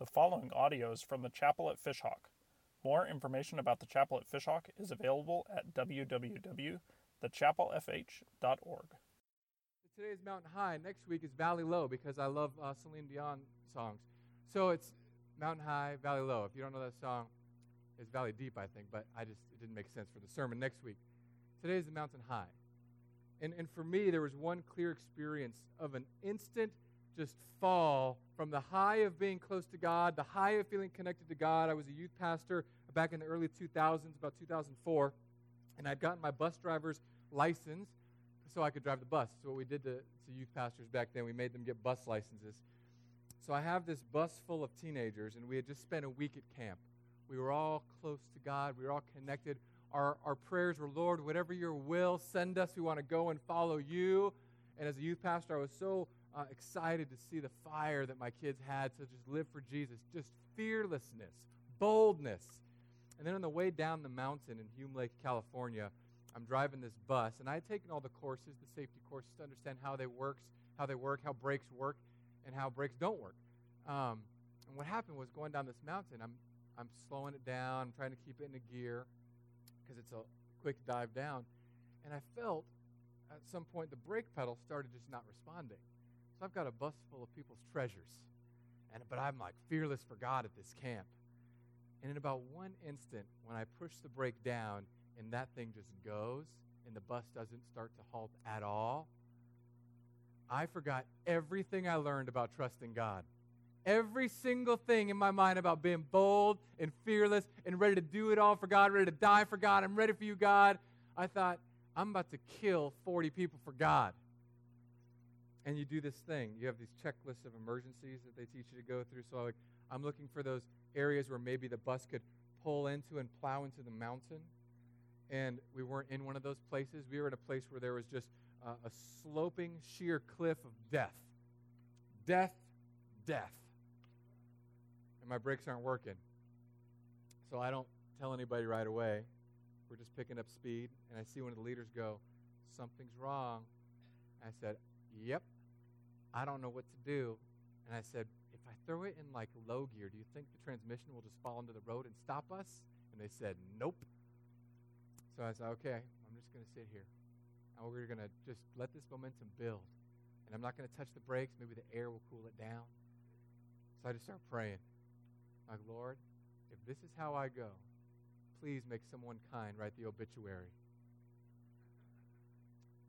The following audio is from the chapel at Fishhawk. More information about the chapel at Fishhawk is available at www.thechapelfh.org. Today is Mountain High. Next week is Valley Low because I love uh, Celine Dion songs. So it's Mountain High, Valley Low. If you don't know that song, it's Valley Deep, I think, but I just it didn't make sense for the sermon next week. Today is the Mountain High. And, and for me, there was one clear experience of an instant just fall from the high of being close to God, the high of feeling connected to God. I was a youth pastor back in the early 2000s, about 2004, and I'd gotten my bus driver's license so I could drive the bus. So what we did to, to youth pastors back then, we made them get bus licenses. So I have this bus full of teenagers, and we had just spent a week at camp. We were all close to God. We were all connected. Our, our prayers were, Lord, whatever your will, send us. We want to go and follow you. And as a youth pastor, I was so uh, excited to see the fire that my kids had to just live for Jesus, just fearlessness, boldness. And then on the way down the mountain in Hume Lake, California, I'm driving this bus, and I had taken all the courses, the safety courses, to understand how they works, how they work, how brakes work, and how brakes don't work. Um, and what happened was going down this mountain, I'm I'm slowing it down, I'm trying to keep it in a gear because it's a quick dive down, and I felt at some point the brake pedal started just not responding. So I've got a bus full of people's treasures, and but I'm like fearless for God at this camp. And in about one instant, when I push the brake down and that thing just goes and the bus doesn't start to halt at all, I forgot everything I learned about trusting God. Every single thing in my mind about being bold and fearless and ready to do it all for God, ready to die for God. I'm ready for you, God. I thought, I'm about to kill 40 people for God. And you do this thing. You have these checklists of emergencies that they teach you to go through. So like, I'm looking for those areas where maybe the bus could pull into and plow into the mountain. And we weren't in one of those places. We were in a place where there was just uh, a sloping, sheer cliff of death. Death, death. And my brakes aren't working. So I don't tell anybody right away. We're just picking up speed. And I see one of the leaders go, Something's wrong. I said, Yep. I don't know what to do. And I said, If I throw it in like low gear, do you think the transmission will just fall into the road and stop us? And they said, Nope. So I said, Okay, I'm just going to sit here. And we're going to just let this momentum build. And I'm not going to touch the brakes. Maybe the air will cool it down. So I just start praying. Like, Lord, if this is how I go, please make someone kind write the obituary.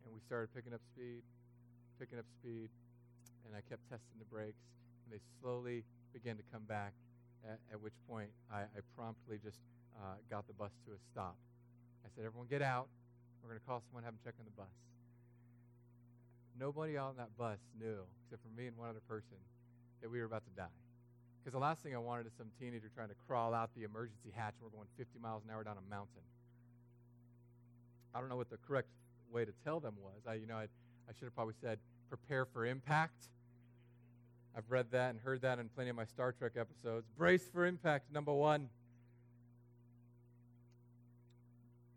And we started picking up speed, picking up speed, and I kept testing the brakes, and they slowly began to come back, at, at which point I, I promptly just uh, got the bus to a stop. I said, Everyone get out. We're going to call someone, have them check on the bus. Nobody on that bus knew, except for me and one other person, that we were about to die. Because the last thing I wanted is some teenager trying to crawl out the emergency hatch we're going 50 miles an hour down a mountain. I don't know what the correct way to tell them was. I, you know, I, I should have probably said, prepare for impact. I've read that and heard that in plenty of my Star Trek episodes. Brace for impact, number one.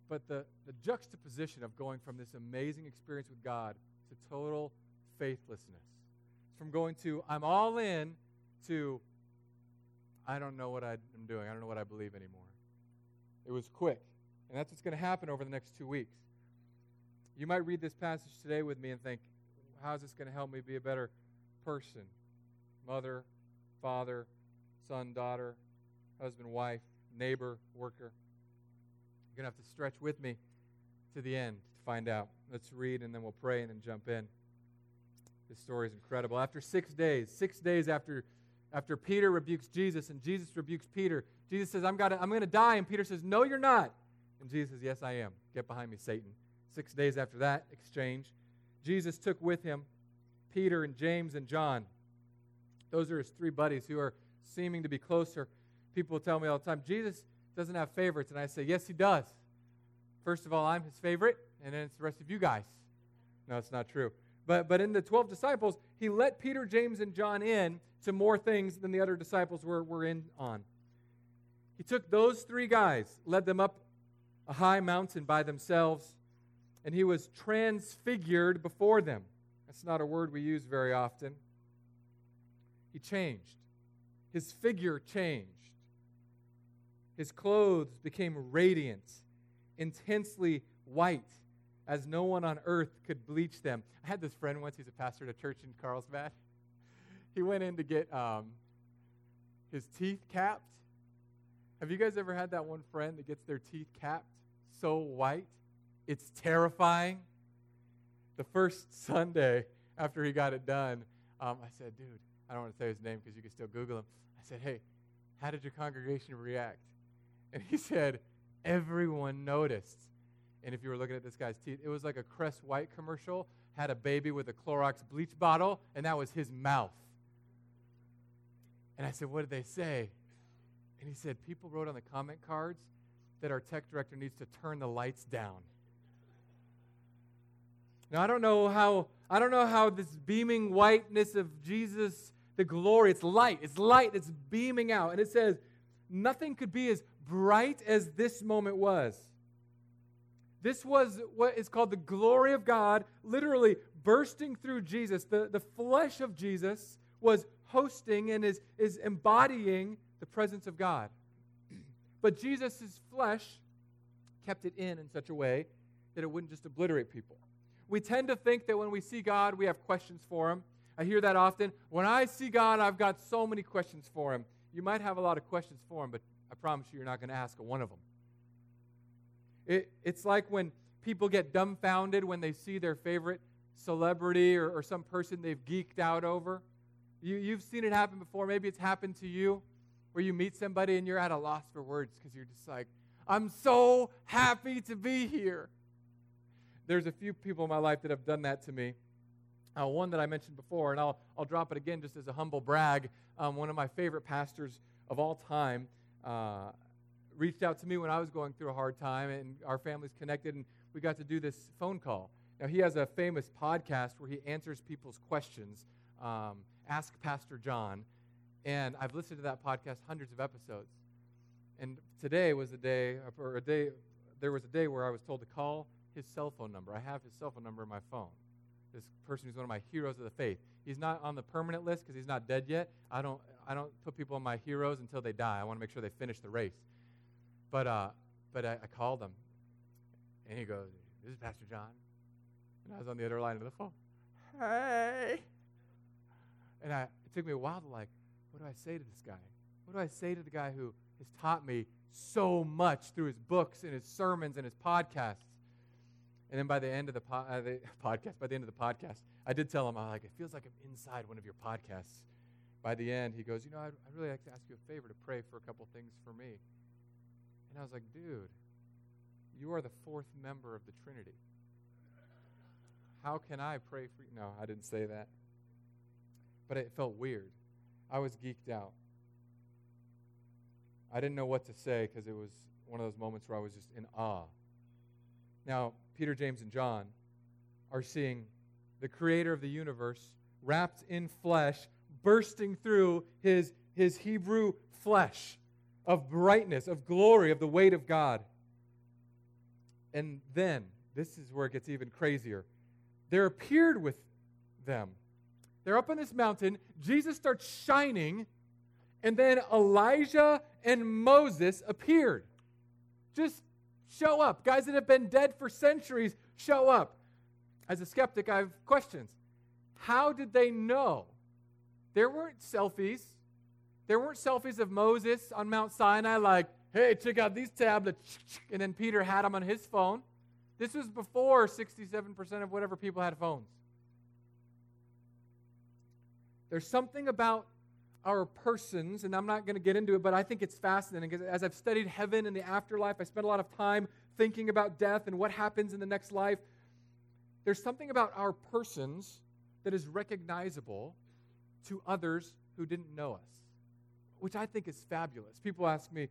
But the, the juxtaposition of going from this amazing experience with God to total faithlessness, from going to, I'm all in, to, I don't know what I'm doing. I don't know what I believe anymore. It was quick. And that's what's going to happen over the next two weeks. You might read this passage today with me and think, how is this going to help me be a better person? Mother, father, son, daughter, husband, wife, neighbor, worker. You're going to have to stretch with me to the end to find out. Let's read and then we'll pray and then jump in. This story is incredible. After six days, six days after after Peter rebukes Jesus and Jesus rebukes Peter, Jesus says, I'm, gotta, I'm going to die. And Peter says, No, you're not. And Jesus says, Yes, I am. Get behind me, Satan. Six days after that exchange, Jesus took with him Peter and James and John. Those are his three buddies who are seeming to be closer. People tell me all the time, Jesus doesn't have favorites. And I say, Yes, he does. First of all, I'm his favorite, and then it's the rest of you guys. No, it's not true. But, but in the 12 disciples, he let Peter, James, and John in to more things than the other disciples were, were in on. He took those three guys, led them up a high mountain by themselves, and he was transfigured before them. That's not a word we use very often. He changed. His figure changed. His clothes became radiant, intensely white, as no one on earth could bleach them. I had this friend once, he's a pastor at a church in Carlsbad. He went in to get um, his teeth capped. Have you guys ever had that one friend that gets their teeth capped so white? It's terrifying. The first Sunday after he got it done, um, I said, dude, I don't want to say his name because you can still Google him. I said, hey, how did your congregation react? And he said, everyone noticed. And if you were looking at this guy's teeth, it was like a Crest White commercial, had a baby with a Clorox bleach bottle, and that was his mouth. And I said, what did they say? And he said, people wrote on the comment cards that our tech director needs to turn the lights down. Now I don't know how I don't know how this beaming whiteness of Jesus, the glory, it's light, it's light, it's beaming out. And it says, nothing could be as bright as this moment was. This was what is called the glory of God, literally bursting through Jesus. The, the flesh of Jesus was hosting and is, is embodying the presence of God. But Jesus' flesh kept it in in such a way that it wouldn't just obliterate people. We tend to think that when we see God, we have questions for him. I hear that often. When I see God, I've got so many questions for him. You might have a lot of questions for him, but I promise you, you're not going to ask one of them. It, it's like when people get dumbfounded when they see their favorite celebrity or, or some person they've geeked out over. You, you've seen it happen before. Maybe it's happened to you where you meet somebody and you're at a loss for words because you're just like, I'm so happy to be here. There's a few people in my life that have done that to me. Uh, one that I mentioned before, and I'll, I'll drop it again just as a humble brag. Um, one of my favorite pastors of all time uh, reached out to me when I was going through a hard time, and our families connected, and we got to do this phone call. Now, he has a famous podcast where he answers people's questions. Um, Ask Pastor John. And I've listened to that podcast hundreds of episodes. And today was a day, or a day, there was a day where I was told to call his cell phone number. I have his cell phone number in my phone. This person who's one of my heroes of the faith. He's not on the permanent list because he's not dead yet. I don't, I don't put people on my heroes until they die. I want to make sure they finish the race. But, uh, but I, I called him, and he goes, "This is Pastor John," and I was on the other line of the phone. Hey. And I, it took me a while to like, what do I say to this guy? What do I say to the guy who has taught me so much through his books and his sermons and his podcasts? And then by the end of the, po- uh, the podcast, by the end of the podcast, I did tell him, I'm like, it feels like I'm inside one of your podcasts. By the end, he goes, you know, I'd, I'd really like to ask you a favor to pray for a couple things for me. And I was like, dude, you are the fourth member of the Trinity. How can I pray for you? No, I didn't say that. But it felt weird. I was geeked out. I didn't know what to say because it was one of those moments where I was just in awe. Now, Peter, James, and John are seeing the creator of the universe wrapped in flesh, bursting through his, his Hebrew flesh of brightness, of glory, of the weight of God. And then, this is where it gets even crazier. There appeared with them. They're up on this mountain. Jesus starts shining, and then Elijah and Moses appeared. Just show up. Guys that have been dead for centuries show up. As a skeptic, I have questions. How did they know? There weren't selfies. There weren't selfies of Moses on Mount Sinai, like, hey, check out these tablets. And then Peter had them on his phone. This was before 67% of whatever people had phones. There's something about our persons, and I'm not going to get into it, but I think it's fascinating because as I've studied heaven and the afterlife, I spent a lot of time thinking about death and what happens in the next life. There's something about our persons that is recognizable to others who didn't know us, which I think is fabulous. People ask me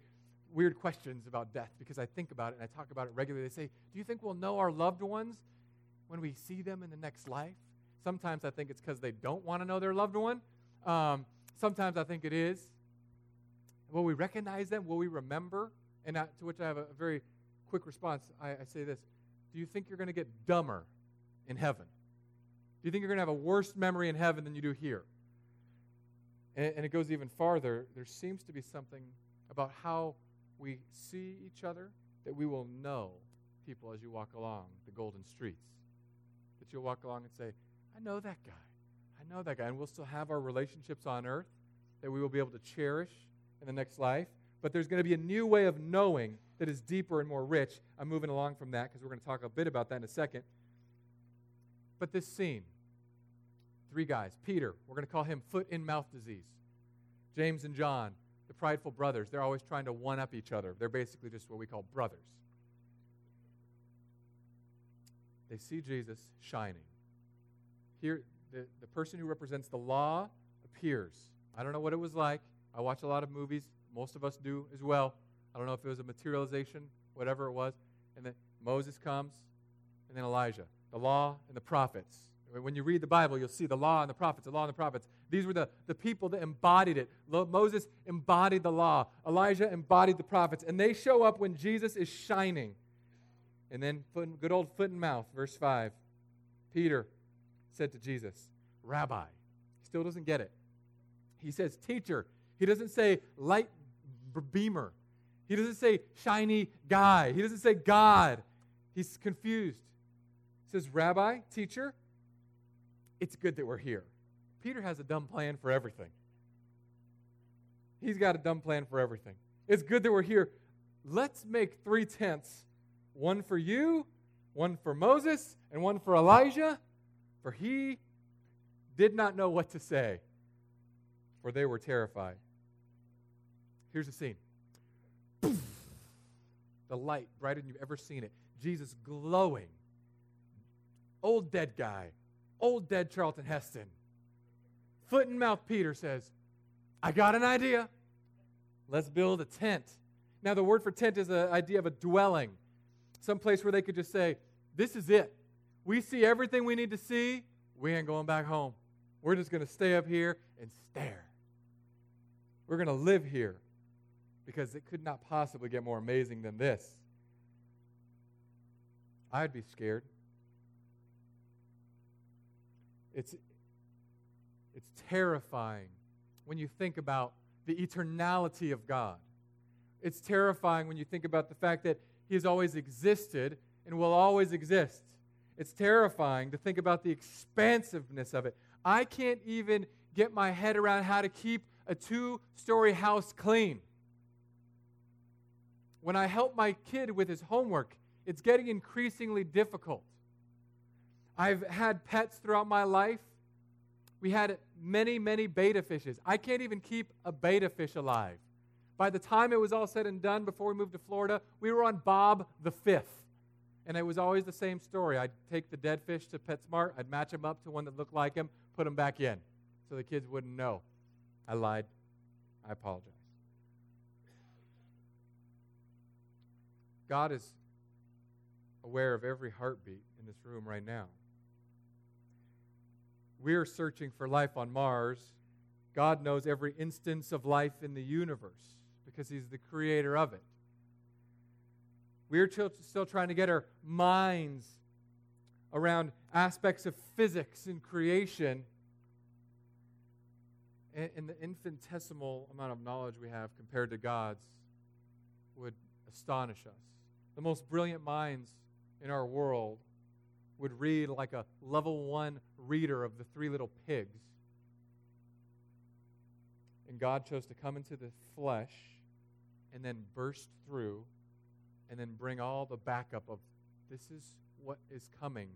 weird questions about death because I think about it and I talk about it regularly. They say, Do you think we'll know our loved ones when we see them in the next life? Sometimes I think it's because they don't want to know their loved one. Um, Sometimes I think it is. Will we recognize them? Will we remember? And I, to which I have a, very quick response. I, I say this Do you think you're going to get dumber in heaven? Do you think you're going to have a worse memory in heaven than you do here? And, and it goes even farther. There seems to be something about how we see each other that we will know people as you walk along the golden streets. That you'll walk along and say, I know that guy. I know that guy. And we'll still have our relationships on earth that we will be able to cherish in the next life. But there's going to be a new way of knowing that is deeper and more rich. I'm moving along from that because we're going to talk a bit about that in a second. But this scene three guys Peter, we're going to call him foot in mouth disease. James and John, the prideful brothers, they're always trying to one up each other. They're basically just what we call brothers. They see Jesus shining. Here, the, the person who represents the law appears. I don't know what it was like. I watch a lot of movies. Most of us do as well. I don't know if it was a materialization, whatever it was. And then Moses comes, and then Elijah. The law and the prophets. When you read the Bible, you'll see the law and the prophets, the law and the prophets. These were the, the people that embodied it. Moses embodied the law, Elijah embodied the prophets. And they show up when Jesus is shining. And then, good old foot and mouth, verse 5. Peter said to Jesus, Rabbi. He still doesn't get it. He says, Teacher. He doesn't say light beamer. He doesn't say shiny guy. He doesn't say God. He's confused. He says, Rabbi, teacher, it's good that we're here. Peter has a dumb plan for everything. He's got a dumb plan for everything. It's good that we're here. Let's make three tents one for you, one for Moses, and one for Elijah, for he did not know what to say, for they were terrified. Here's the scene the light, brighter than you've ever seen it. Jesus glowing. Old dead guy, old dead Charlton Heston. Foot and mouth Peter says, I got an idea. Let's build a tent. Now, the word for tent is an idea of a dwelling, some place where they could just say, This is it. We see everything we need to see. We ain't going back home. We're just going to stay up here and stare. We're going to live here because it could not possibly get more amazing than this. I'd be scared. It's, it's terrifying when you think about the eternality of God. It's terrifying when you think about the fact that He has always existed and will always exist. It's terrifying to think about the expansiveness of it. I can't even get my head around how to keep a two story house clean. When I help my kid with his homework, it's getting increasingly difficult. I've had pets throughout my life. We had many, many betta fishes. I can't even keep a betta fish alive. By the time it was all said and done before we moved to Florida, we were on Bob the Fifth. And it was always the same story. I'd take the dead fish to PetSmart, I'd match them up to one that looked like him, put them back in so the kids wouldn't know. I lied. I apologize. God is aware of every heartbeat in this room right now. We're searching for life on Mars. God knows every instance of life in the universe because He's the creator of it. We're still trying to get our minds around aspects of physics and creation. And the infinitesimal amount of knowledge we have compared to God's would astonish us. The most brilliant minds in our world would read like a level one reader of the three little pigs. And God chose to come into the flesh and then burst through and then bring all the backup of this is what is coming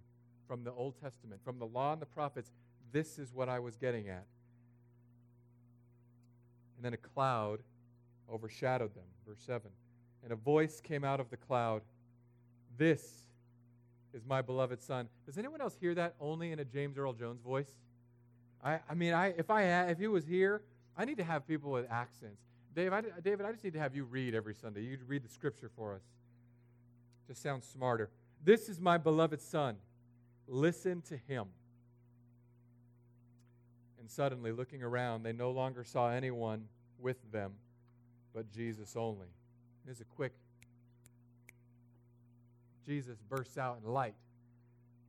from the Old Testament, from the law and the prophets. This is what I was getting at. And then a cloud overshadowed them. Verse 7. And a voice came out of the cloud This is my beloved son. Does anyone else hear that only in a James Earl Jones voice? I, I mean, I, if, I had, if he was here, I need to have people with accents. Dave, I, David, I just need to have you read every Sunday. You read the scripture for us. Just sound smarter. This is my beloved son. Listen to him. And suddenly, looking around, they no longer saw anyone with them but Jesus only. There's a quick Jesus bursts out in light.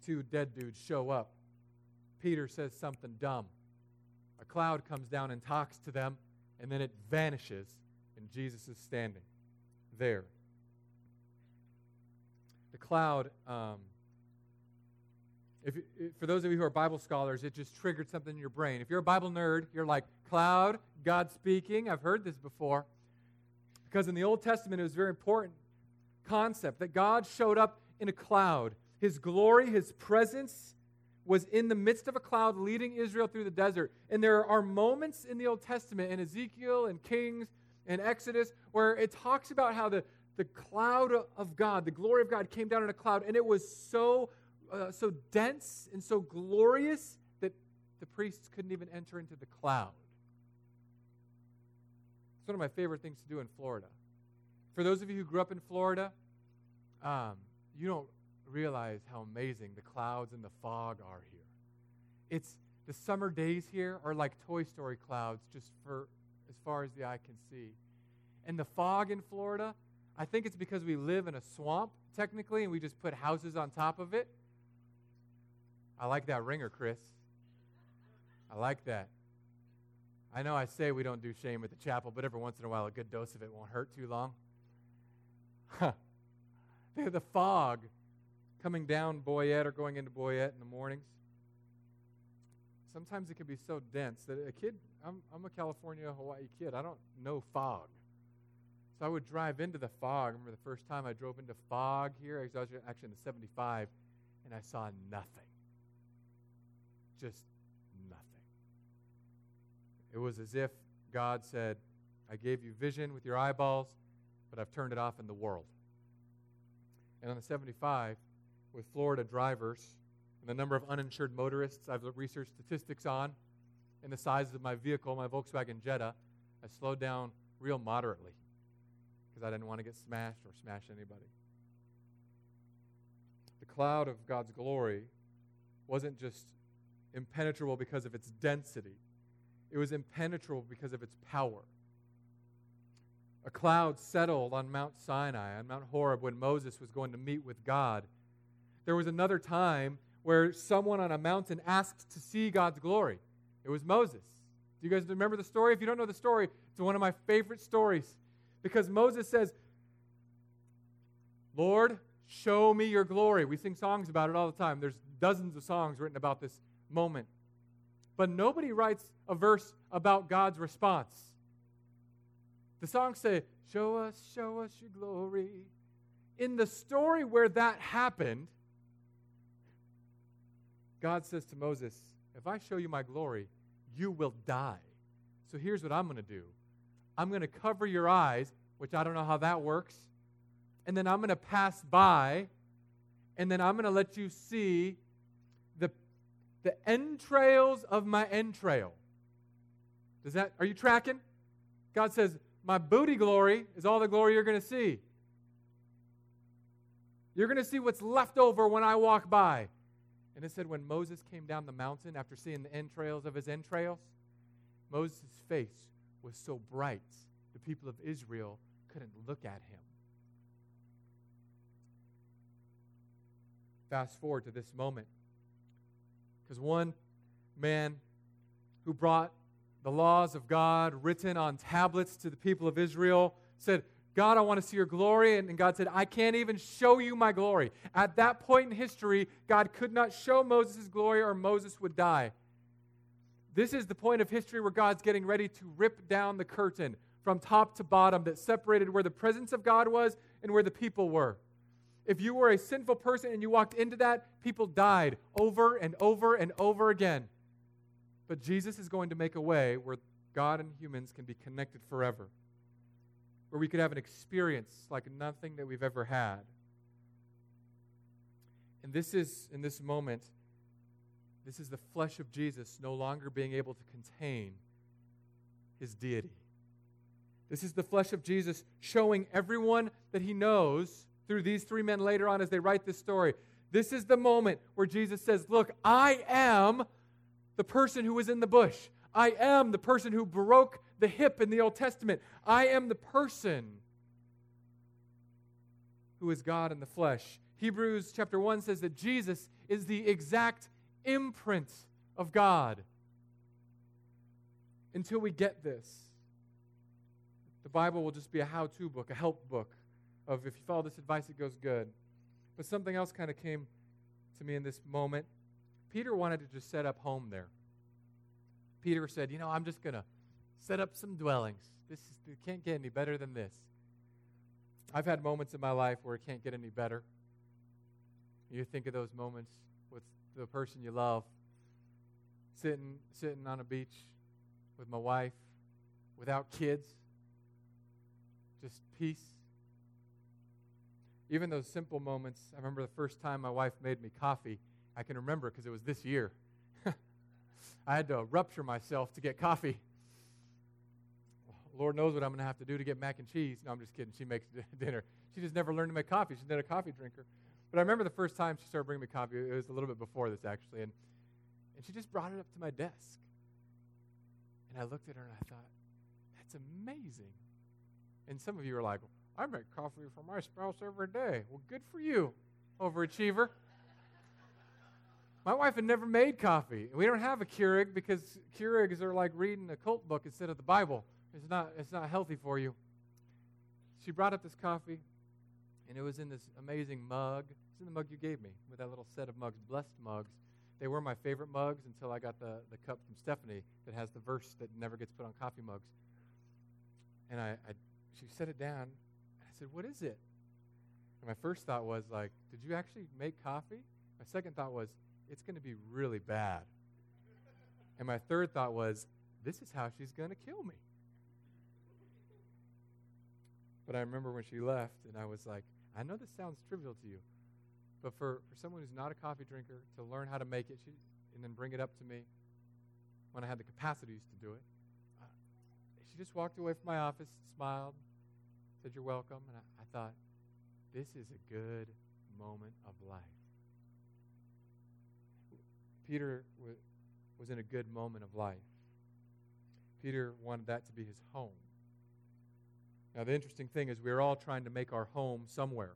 Two dead dudes show up. Peter says something dumb. A cloud comes down and talks to them, and then it vanishes, and Jesus is standing there. The cloud, um, if, if, for those of you who are Bible scholars, it just triggered something in your brain. If you're a Bible nerd, you're like, cloud, God speaking. I've heard this before. Because in the Old Testament, it was a very important concept that God showed up in a cloud. His glory, his presence was in the midst of a cloud leading Israel through the desert. And there are moments in the Old Testament, in Ezekiel and Kings and Exodus, where it talks about how the, the cloud of God, the glory of God, came down in a cloud, and it was so, uh, so dense and so glorious that the priests couldn't even enter into the cloud. It's one of my favorite things to do in Florida. For those of you who grew up in Florida, um, you don't realize how amazing the clouds and the fog are here. It's the summer days here are like Toy Story clouds, just for as far as the eye can see. And the fog in Florida, I think it's because we live in a swamp, technically, and we just put houses on top of it. I like that ringer, Chris. I like that. I know I say we don't do shame at the chapel, but every once in a while, a good dose of it won't hurt too long. the fog coming down Boyette or going into Boyette in the mornings. Sometimes it can be so dense that a kid, I'm, I'm a California, Hawaii kid, I don't know fog. So I would drive into the fog. I remember the first time I drove into fog here, I was actually in the 75, and I saw nothing. Just nothing. it was as if God said, I gave you vision with your eyeballs, but I've turned it off in the world. And on the 75, with Florida drivers and the number of uninsured motorists I've researched statistics on, and the size of my vehicle, my Volkswagen Jetta, I slowed down real moderately because I didn't want to get smashed or smash anybody. The cloud of God's glory wasn't just impenetrable because of its density, it was impenetrable because of its power. A cloud settled on Mount Sinai, on Mount Horeb, when Moses was going to meet with God. There was another time where someone on a mountain asked to see God's glory. It was Moses. Do you guys remember the story? If you don't know the story, it's one of my favorite stories because Moses says, Lord, show me your glory. We sing songs about it all the time. There's dozens of songs written about this moment but nobody writes a verse about God's response. The songs say, Show us, show us your glory. In the story where that happened, God says to Moses, If I show you my glory, you will die. So here's what I'm going to do I'm going to cover your eyes, which I don't know how that works, and then I'm going to pass by, and then I'm going to let you see the the entrails of my entrail. Does that, are you tracking? God says, My booty glory is all the glory you're going to see. You're going to see what's left over when I walk by. And it said, when Moses came down the mountain after seeing the entrails of his entrails, Moses' face was so bright, the people of Israel couldn't look at him. Fast forward to this moment. Because one man who brought the laws of God written on tablets to the people of Israel said, God, I want to see your glory. And God said, I can't even show you my glory. At that point in history, God could not show Moses' glory or Moses would die. This is the point of history where God's getting ready to rip down the curtain from top to bottom that separated where the presence of God was and where the people were. If you were a sinful person and you walked into that, people died over and over and over again. But Jesus is going to make a way where God and humans can be connected forever, where we could have an experience like nothing that we've ever had. And this is, in this moment, this is the flesh of Jesus no longer being able to contain his deity. This is the flesh of Jesus showing everyone that he knows through these three men later on as they write this story. This is the moment where Jesus says, Look, I am the person who was in the bush. I am the person who broke the hip in the Old Testament. I am the person who is God in the flesh. Hebrews chapter 1 says that Jesus is the exact imprint of God. until we get this. The Bible will just be a how to book, a help book of if you follow this advice, it goes good. But something else kind of came to me in this moment. Peter wanted to just set up home there. Peter said, You know, I'm just going to set up some dwellings. This is, it can't get any better than this. I've had moments in my life where it can't get any better. You think of those moments with the person you love, sitting, sitting on a beach with my wife, without kids, just peace. Even those simple moments, I remember the first time my wife made me coffee. I can remember because it was this year. I had to rupture myself to get coffee. Lord knows what I'm going to have to do to get mac and cheese. No, I'm just kidding. She makes dinner. She just never learned to make coffee. She's not a coffee drinker. But I remember the first time she started bringing me coffee. It was a little bit before this, actually. And, and she just brought it up to my desk. And I looked at her and I thought, that's amazing. And some of you are like, I make coffee for my spouse every day. Well, good for you, overachiever. my wife had never made coffee. We don't have a Keurig because Keurigs are like reading a cult book instead of the Bible. It's not, it's not healthy for you. She brought up this coffee, and it was in this amazing mug. It's in the mug you gave me with that little set of mugs, blessed mugs. They were my favorite mugs until I got the, the cup from Stephanie that has the verse that never gets put on coffee mugs. And I, I she set it down. I said, What is it? And my first thought was, like, did you actually make coffee? My second thought was, it's going to be really bad. And my third thought was, this is how she's going to kill me. But I remember when she left, and I was like, I know this sounds trivial to you, but for, for someone who's not a coffee drinker to learn how to make it she, and then bring it up to me when I had the capacities to do it, uh, she just walked away from my office, smiled, said, You're welcome. And I, I thought, this is a good moment of life. Peter w- was in a good moment of life. Peter wanted that to be his home. Now, the interesting thing is, we're all trying to make our home somewhere.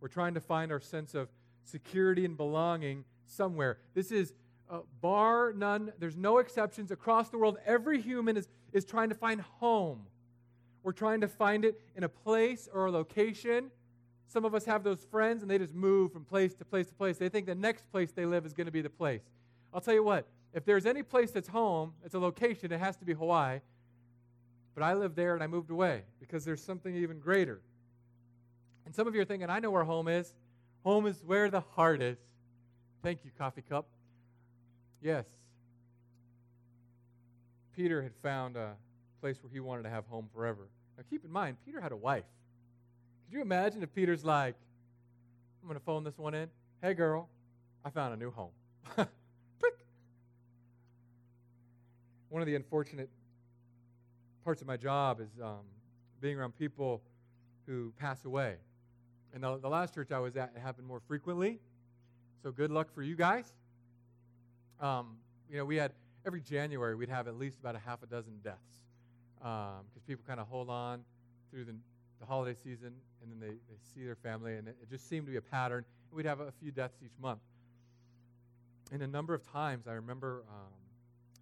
We're trying to find our sense of security and belonging somewhere. This is uh, bar none, there's no exceptions. Across the world, every human is, is trying to find home. We're trying to find it in a place or a location. Some of us have those friends and they just move from place to place to place. They think the next place they live is going to be the place. I'll tell you what, if there's any place that's home, it's a location, it has to be Hawaii. But I lived there and I moved away because there's something even greater. And some of you are thinking, I know where home is. Home is where the heart is. Thank you, coffee cup. Yes. Peter had found a place where he wanted to have home forever. Now keep in mind, Peter had a wife. Could you imagine if Peter's like, I'm going to phone this one in. Hey, girl, I found a new home. One of the unfortunate parts of my job is um, being around people who pass away. And the, the last church I was at, it happened more frequently. So good luck for you guys. Um, you know, we had every January we'd have at least about a half a dozen deaths because um, people kind of hold on through the, the, holiday season and then they, they see their family, and it, it just seemed to be a pattern. We'd have a few deaths each month. And a number of times I remember um,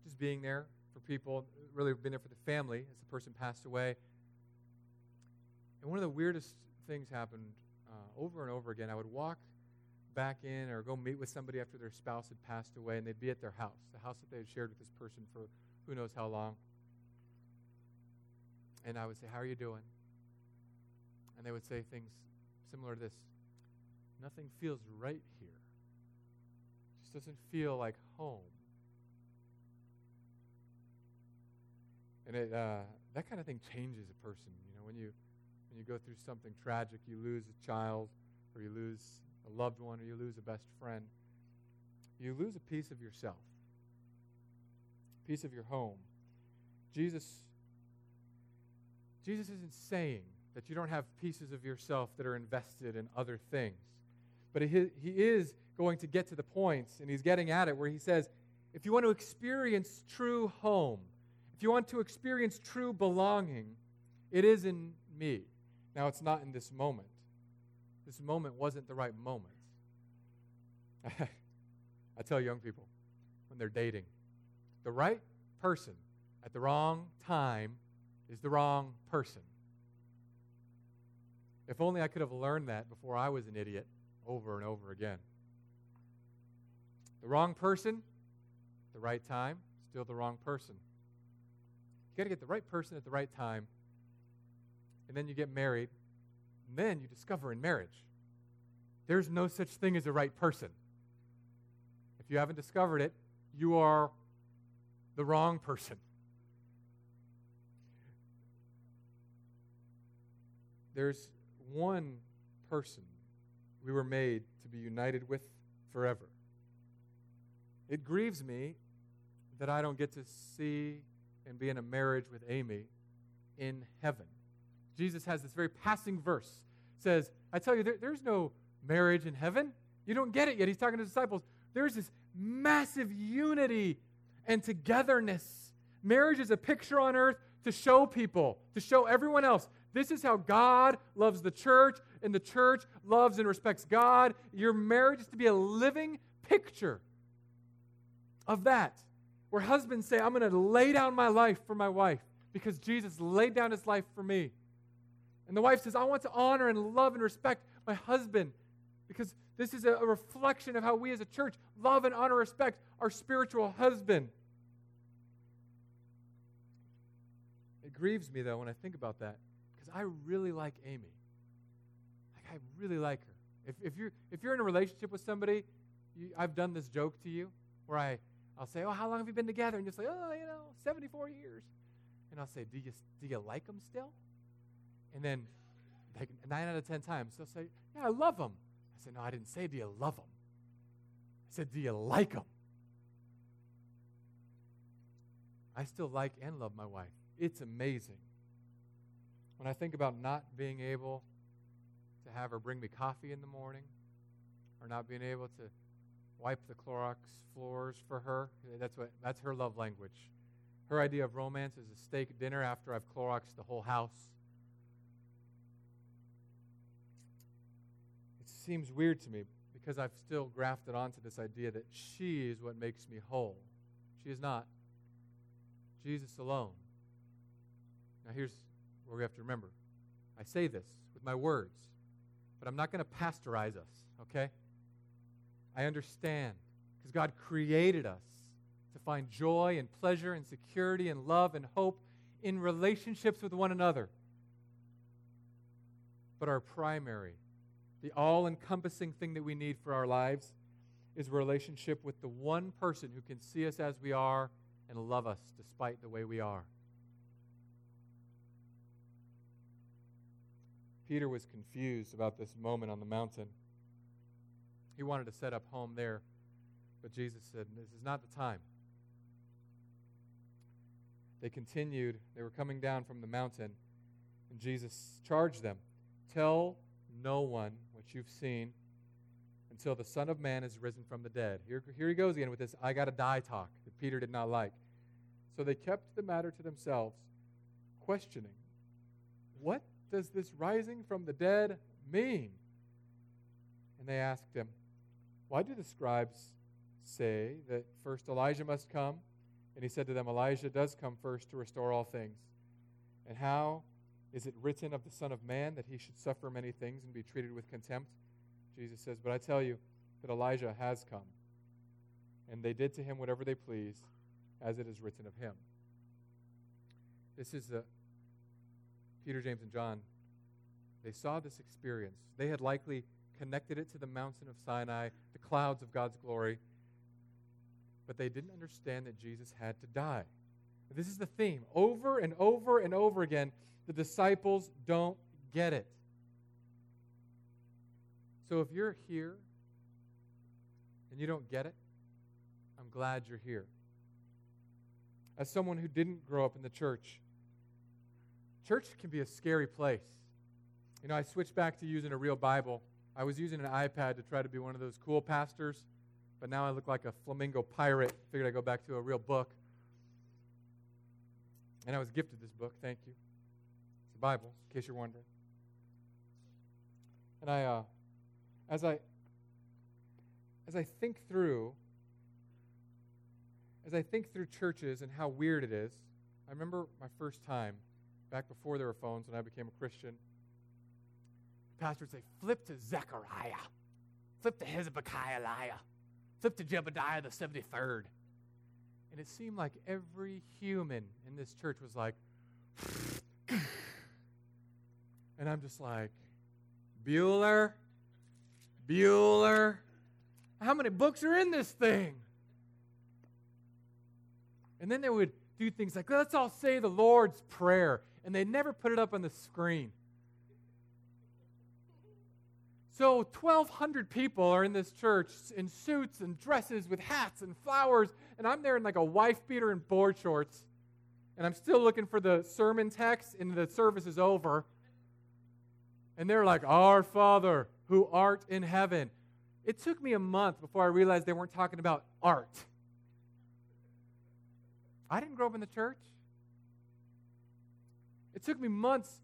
just being there for people, really been there for the family as the person passed away. And one of the weirdest things happened uh, over and over again. I would walk back in or go meet with somebody after their spouse had passed away, and they'd be at their house, the house that they had shared with this person for who knows how long. And I would say, How are you doing? And they would say things similar to this Nothing feels right here. It just doesn't feel like home. And it, uh, that kind of thing changes a person. You know, when you when you go through something tragic, you lose a child, or you lose a loved one, or you lose a best friend, you lose a piece of yourself, a piece of your home. Jesus, Jesus isn't saying that you don't have pieces of yourself that are invested in other things. But he, he is going to get to the points, and he's getting at it where he says, if you want to experience true home, if you want to experience true belonging, it is in me. Now, it's not in this moment. This moment wasn't the right moment. I tell young people when they're dating, the right person at the wrong time is the wrong person. If only I could have learned that before I was an idiot over and over again. The wrong person, the right time, still the wrong person. Got to get the right person at the right time, and then you get married, and then you discover in marriage there's no such thing as a right person. If you haven't discovered it, you are the wrong person. There's one person we were made to be united with forever. It grieves me that I don't get to see and be in a marriage with Amy in heaven. Jesus has this very passing verse says, I tell you, there, there's no marriage in heaven. You don't get it yet. He's talking to disciples. There's this massive unity and togetherness. Marriage is a picture on earth to show people, to show everyone else. This is how God loves the church, and the church loves and respects God. Your marriage is to be a living picture of that, where husbands say, I'm going to lay down my life for my wife because Jesus laid down his life for me. And the wife says, I want to honor and love and respect my husband because this is a, reflection of how we as a church love and honor, respect our spiritual husband. It grieves me, though, when I think about that because I really like Amy. Like, I really like her. If, if, you're, if you're in a relationship with somebody, you, I've done this joke to you where I, I'll say, Oh, how long have you been together? And you'll say, Oh, you know, 74 years. And I'll say, Do you, do you like them still? And then, like, nine out of 10 times, they'll say, Yeah, I love them. I said, No, I didn't say, Do you love them? I said, Do you like them? I still like and love my wife. It's amazing. When I think about not being able to have her bring me coffee in the morning, or not being able to wipe the Clorox floors for her, that's, what, that's her love language. Her idea of romance is a steak dinner after I've Cloroxed the whole house. It seems weird to me because I've still grafted onto this idea that she is what makes me whole. She is not. Jesus alone. Now, here's where we have to remember I say this with my words, but I'm not going to pasteurize us, okay? I understand because God created us to find joy and pleasure and security and love and hope in relationships with one another. But our primary, the all encompassing thing that we need for our lives is relationship with the one person who can see us as we are and love us despite the way we are. Peter was confused about this moment on the mountain. He wanted to set up home there, but Jesus said, This is not the time. They continued. They were coming down from the mountain, and Jesus charged them Tell no one what you've seen until the Son of Man is risen from the dead. Here, here he goes again with this I got to die talk that Peter did not like. So they kept the matter to themselves, questioning, What does this rising from the dead mean? And they asked him, Why do the scribes say that first Elijah must come? And he said to them, Elijah does come first to restore all things. And how is it written of the Son of Man that he should suffer many things and be treated with contempt? Jesus says, But I tell you that Elijah has come. And they did to him whatever they pleased, as it is written of him. This is the Peter, James, and John, they saw this experience. They had likely connected it to the mountain of Sinai, the clouds of God's glory, but they didn't understand that Jesus had to die. This is the theme. Over and over and over again, the disciples don't get it. So if you're here and you don't get it, I'm glad you're here. As someone who didn't grow up in the church, Church can be a scary place. You know, I switched back to using a real Bible. I was using an iPad to try to be one of those cool pastors, but now I look like a flamingo pirate. Figured I'd go back to a real book. And I was gifted this book. Thank you. It's the Bible, in case you're wondering. And I, uh, as I, as I think through, as I think through churches and how weird it is, I remember my first time, back before there were phones when I became a Christian. Pastor would say, Flip to Zechariah, flip to Hezekiah, flip to Jebediah the 73rd. And it seemed like every human in this church was like, and I'm just like, Bueller, Bueller. How many books are in this thing? And then they would do things like, let's all say the Lord's Prayer. And they never put it up on the screen. So 1,200 people are in this church in suits and dresses with hats and flowers. And I'm there in like a wife beater and board shorts. And I'm still looking for the sermon text, and the service is over. And they're like, Our Father who art in heaven. It took me a month before I realized they weren't talking about art. I didn't grow up in the church. It took me months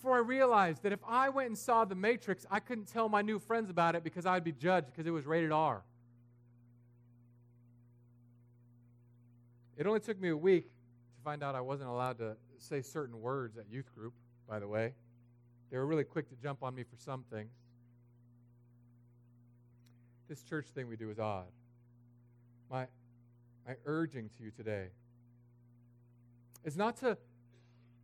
before I realized that if I went and saw The Matrix, I couldn't tell my new friends about it because I'd be judged because it was rated R. It only took me a week to find out I wasn't allowed to say certain words at youth group, by the way. They were really quick to jump on me for some things. This church thing we do is odd. My, my urging to you today is not to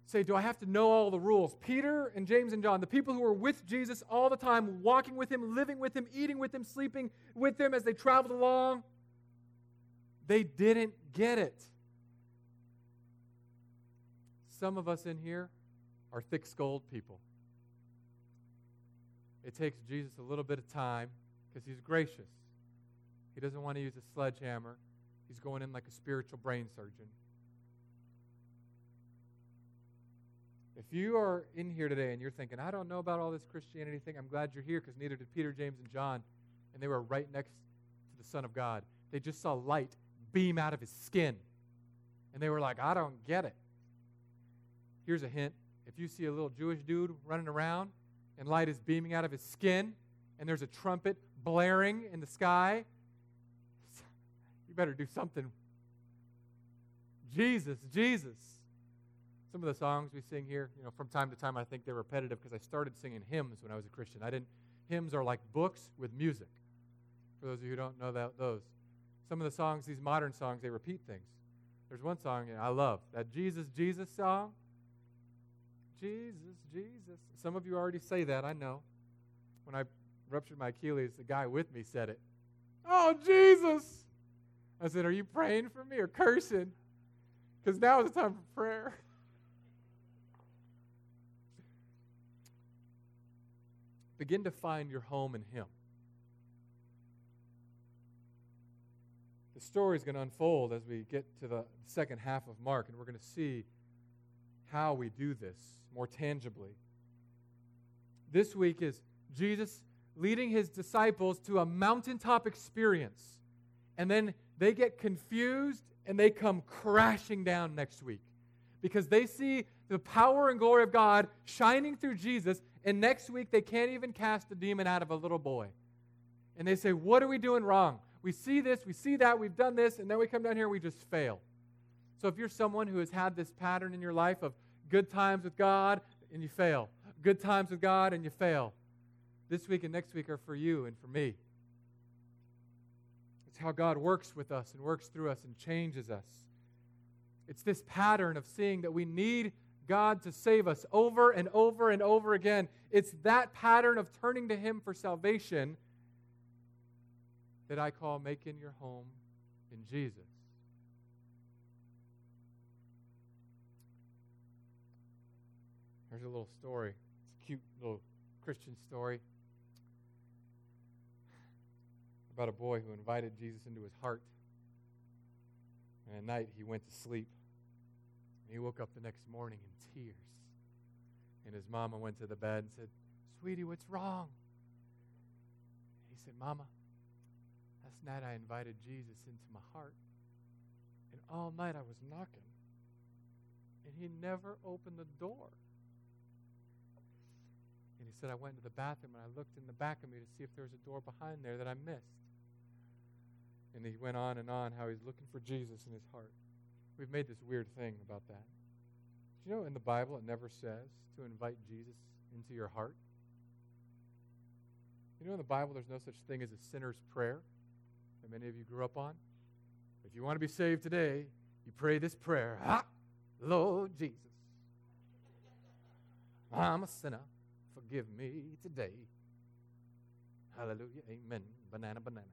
say, Do I have to know all the rules? Peter and James and John, the people who were with Jesus all the time, walking with him, living with him, eating with him, sleeping with him as they traveled along, they didn't get it. Some of us in here are thick skulled people. It takes Jesus a little bit of time because he's gracious. He doesn't want to use a sledgehammer, he's going in like a spiritual brain surgeon. If you are in here today and you're thinking, I don't know about all this Christianity thing, I'm glad you're here because neither did Peter, James, and John. And they were right next to the Son of God. They just saw light beam out of his skin. And they were like, I don't get it. Here's a hint if you see a little Jewish dude running around and light is beaming out of his skin and there's a trumpet blaring in the sky, you better do something. Jesus, Jesus. Some of the songs we sing here, you know, from time to time, I think they're repetitive because I started singing hymns when I was a Christian. I didn't. Hymns are like books with music. For those of you who don't know that, those, some of the songs, these modern songs, they repeat things. There's one song I love, that Jesus, Jesus song. Jesus, Jesus. Some of you already say that, I know. When I ruptured my Achilles, the guy with me said it. Oh, Jesus! I said, Are you praying for me or cursing? Because now is the time for prayer. Begin to find your home in Him. The story is going to unfold as we get to the second half of Mark, and we're going to see how we do this more tangibly. This week is Jesus leading his disciples to a mountaintop experience. And then they get confused and they come crashing down next week because they see the power and glory of God shining through Jesus. And next week, they can't even cast a demon out of a little boy. And they say, What are we doing wrong? We see this, we see that, we've done this, and then we come down here and we just fail. So if you're someone who has had this pattern in your life of good times with God and you fail, good times with God and you fail, this week and next week are for you and for me. It's how God works with us and works through us and changes us. It's this pattern of seeing that we need God to save us over and over and over again. It's that pattern of turning to Him for salvation that I call making your home in Jesus. Here's a little story. It's a cute little Christian story about a boy who invited Jesus into his heart. And at night he went to sleep. He woke up the next morning in tears. And his mama went to the bed and said, Sweetie, what's wrong? He said, Mama, last night I invited Jesus into my heart. And all night I was knocking. And he never opened the door. And he said, I went into the bathroom and I looked in the back of me to see if there was a door behind there that I missed. And he went on and on how he's looking for Jesus in his heart. We've made this weird thing about that. Do you know in the Bible it never says to invite Jesus into your heart? You know in the Bible there's no such thing as a sinner's prayer that many of you grew up on? If you want to be saved today, you pray this prayer ah, Lord Jesus, I'm a sinner. Forgive me today. Hallelujah. Amen. Banana, banana.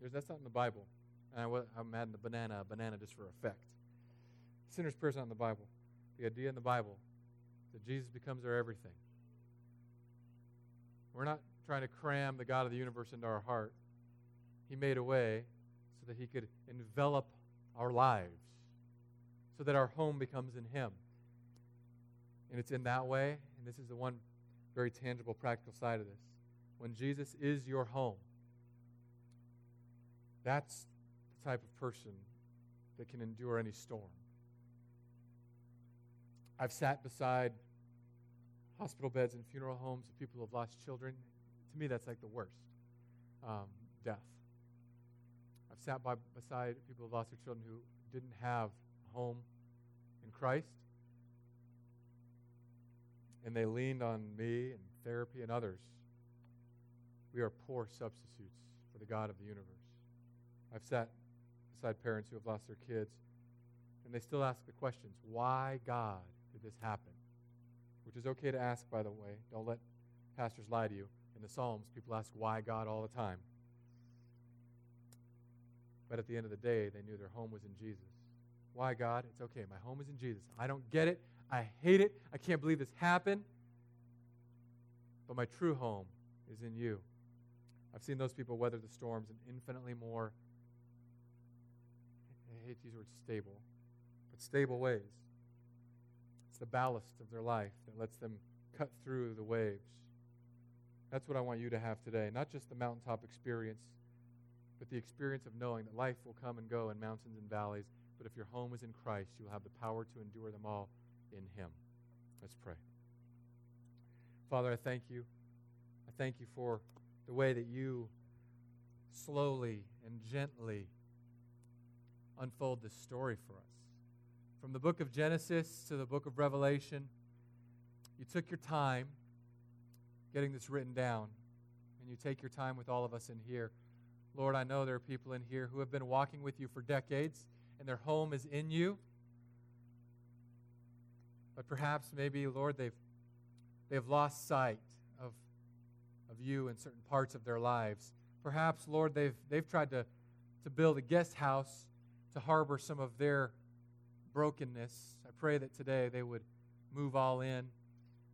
There's, that's not in the Bible. And I, am adding the banana, banana just for effect. Sinner's prayer's not in the Bible. The idea in the Bible that Jesus becomes our everything. We're not trying to cram the God of the universe into our heart. He made a way so that He could envelop our lives, so that our home becomes in Him. And it's in that way, and this is the one very tangible, practical side of this. When Jesus is your home, that's type of person that can endure any storm. I've sat beside hospital beds and funeral homes of people who have lost children. To me, that's like the worst um, death. I've sat by, beside people who have lost their children who didn't have a home in Christ. And they leaned on me and therapy and others. We are poor substitutes for the God of the universe. I've sat beside parents who have lost their kids, and they still ask the questions why, God, did this happen? Which is okay to ask, by the way. Don't let pastors lie to you. In the Psalms, people ask why God all the time. But at the end of the day, they knew their home was in Jesus. Why, God? It's okay. My home is in Jesus. I don't get it. I hate it. I can't believe this happened. But my true home is in you. I've seen those people weather the storms in infinitely more, I hate to use the word stable, but stable ways. It's the ballast of their life that lets them cut through the waves. That's what I want you to have today. Not just the mountaintop experience, but the experience of knowing that life will come and go in mountains and valleys. But if your home is in Christ, you'll have the power to endure them all in Him. Let's pray. Father, I thank you. I thank you for the way that you slowly and gently unfold this story for us. From the book of Genesis to the book of Revelation, you took your time getting this written down, and you take your time with all of us in here. Lord, I know there are people in here who have been walking with you for decades, and their home is in you. But perhaps, maybe, Lord, they've, they've lost sight of, of you in certain parts of their lives. Perhaps, Lord, they've, they've tried to, to build a guest house to harbor some of their brokenness. I pray that today they would move all in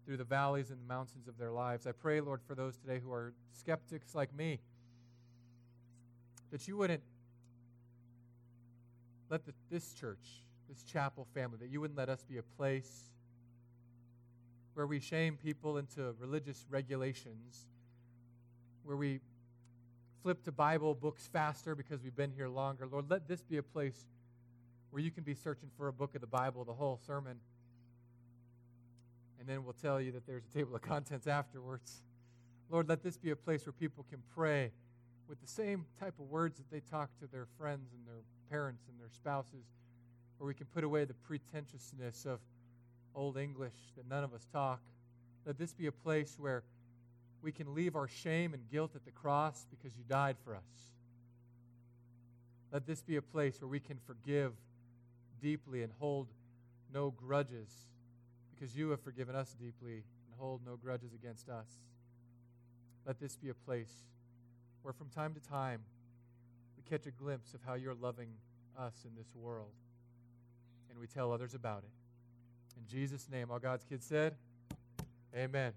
through the valleys and the mountains of their lives. I pray, Lord, for those today who are skeptics like me, that you wouldn't let the, this church, this chapel family, that you wouldn't let us be a place where we shame people into religious regulations, where we flip to Bible books faster because we've been here longer. Lord, let this be a place where you can be searching for a book of the Bible, the whole sermon, and then we'll tell you that there's a table of contents afterwards. Lord, let this be a place where people can pray with the same type of words that they talk to their friends and their parents and their spouses, where we can put away the pretentiousness of Old English that none of us talk. Let this be a place where we can leave our shame and guilt at the cross because you died for us. Let this be a place where we can forgive deeply and hold no grudges because you have forgiven us deeply and hold no grudges against us. Let this be a place where from time to time we catch a glimpse of how you're loving us in this world and we tell others about it. In Jesus' name, all God's kids said, Amen.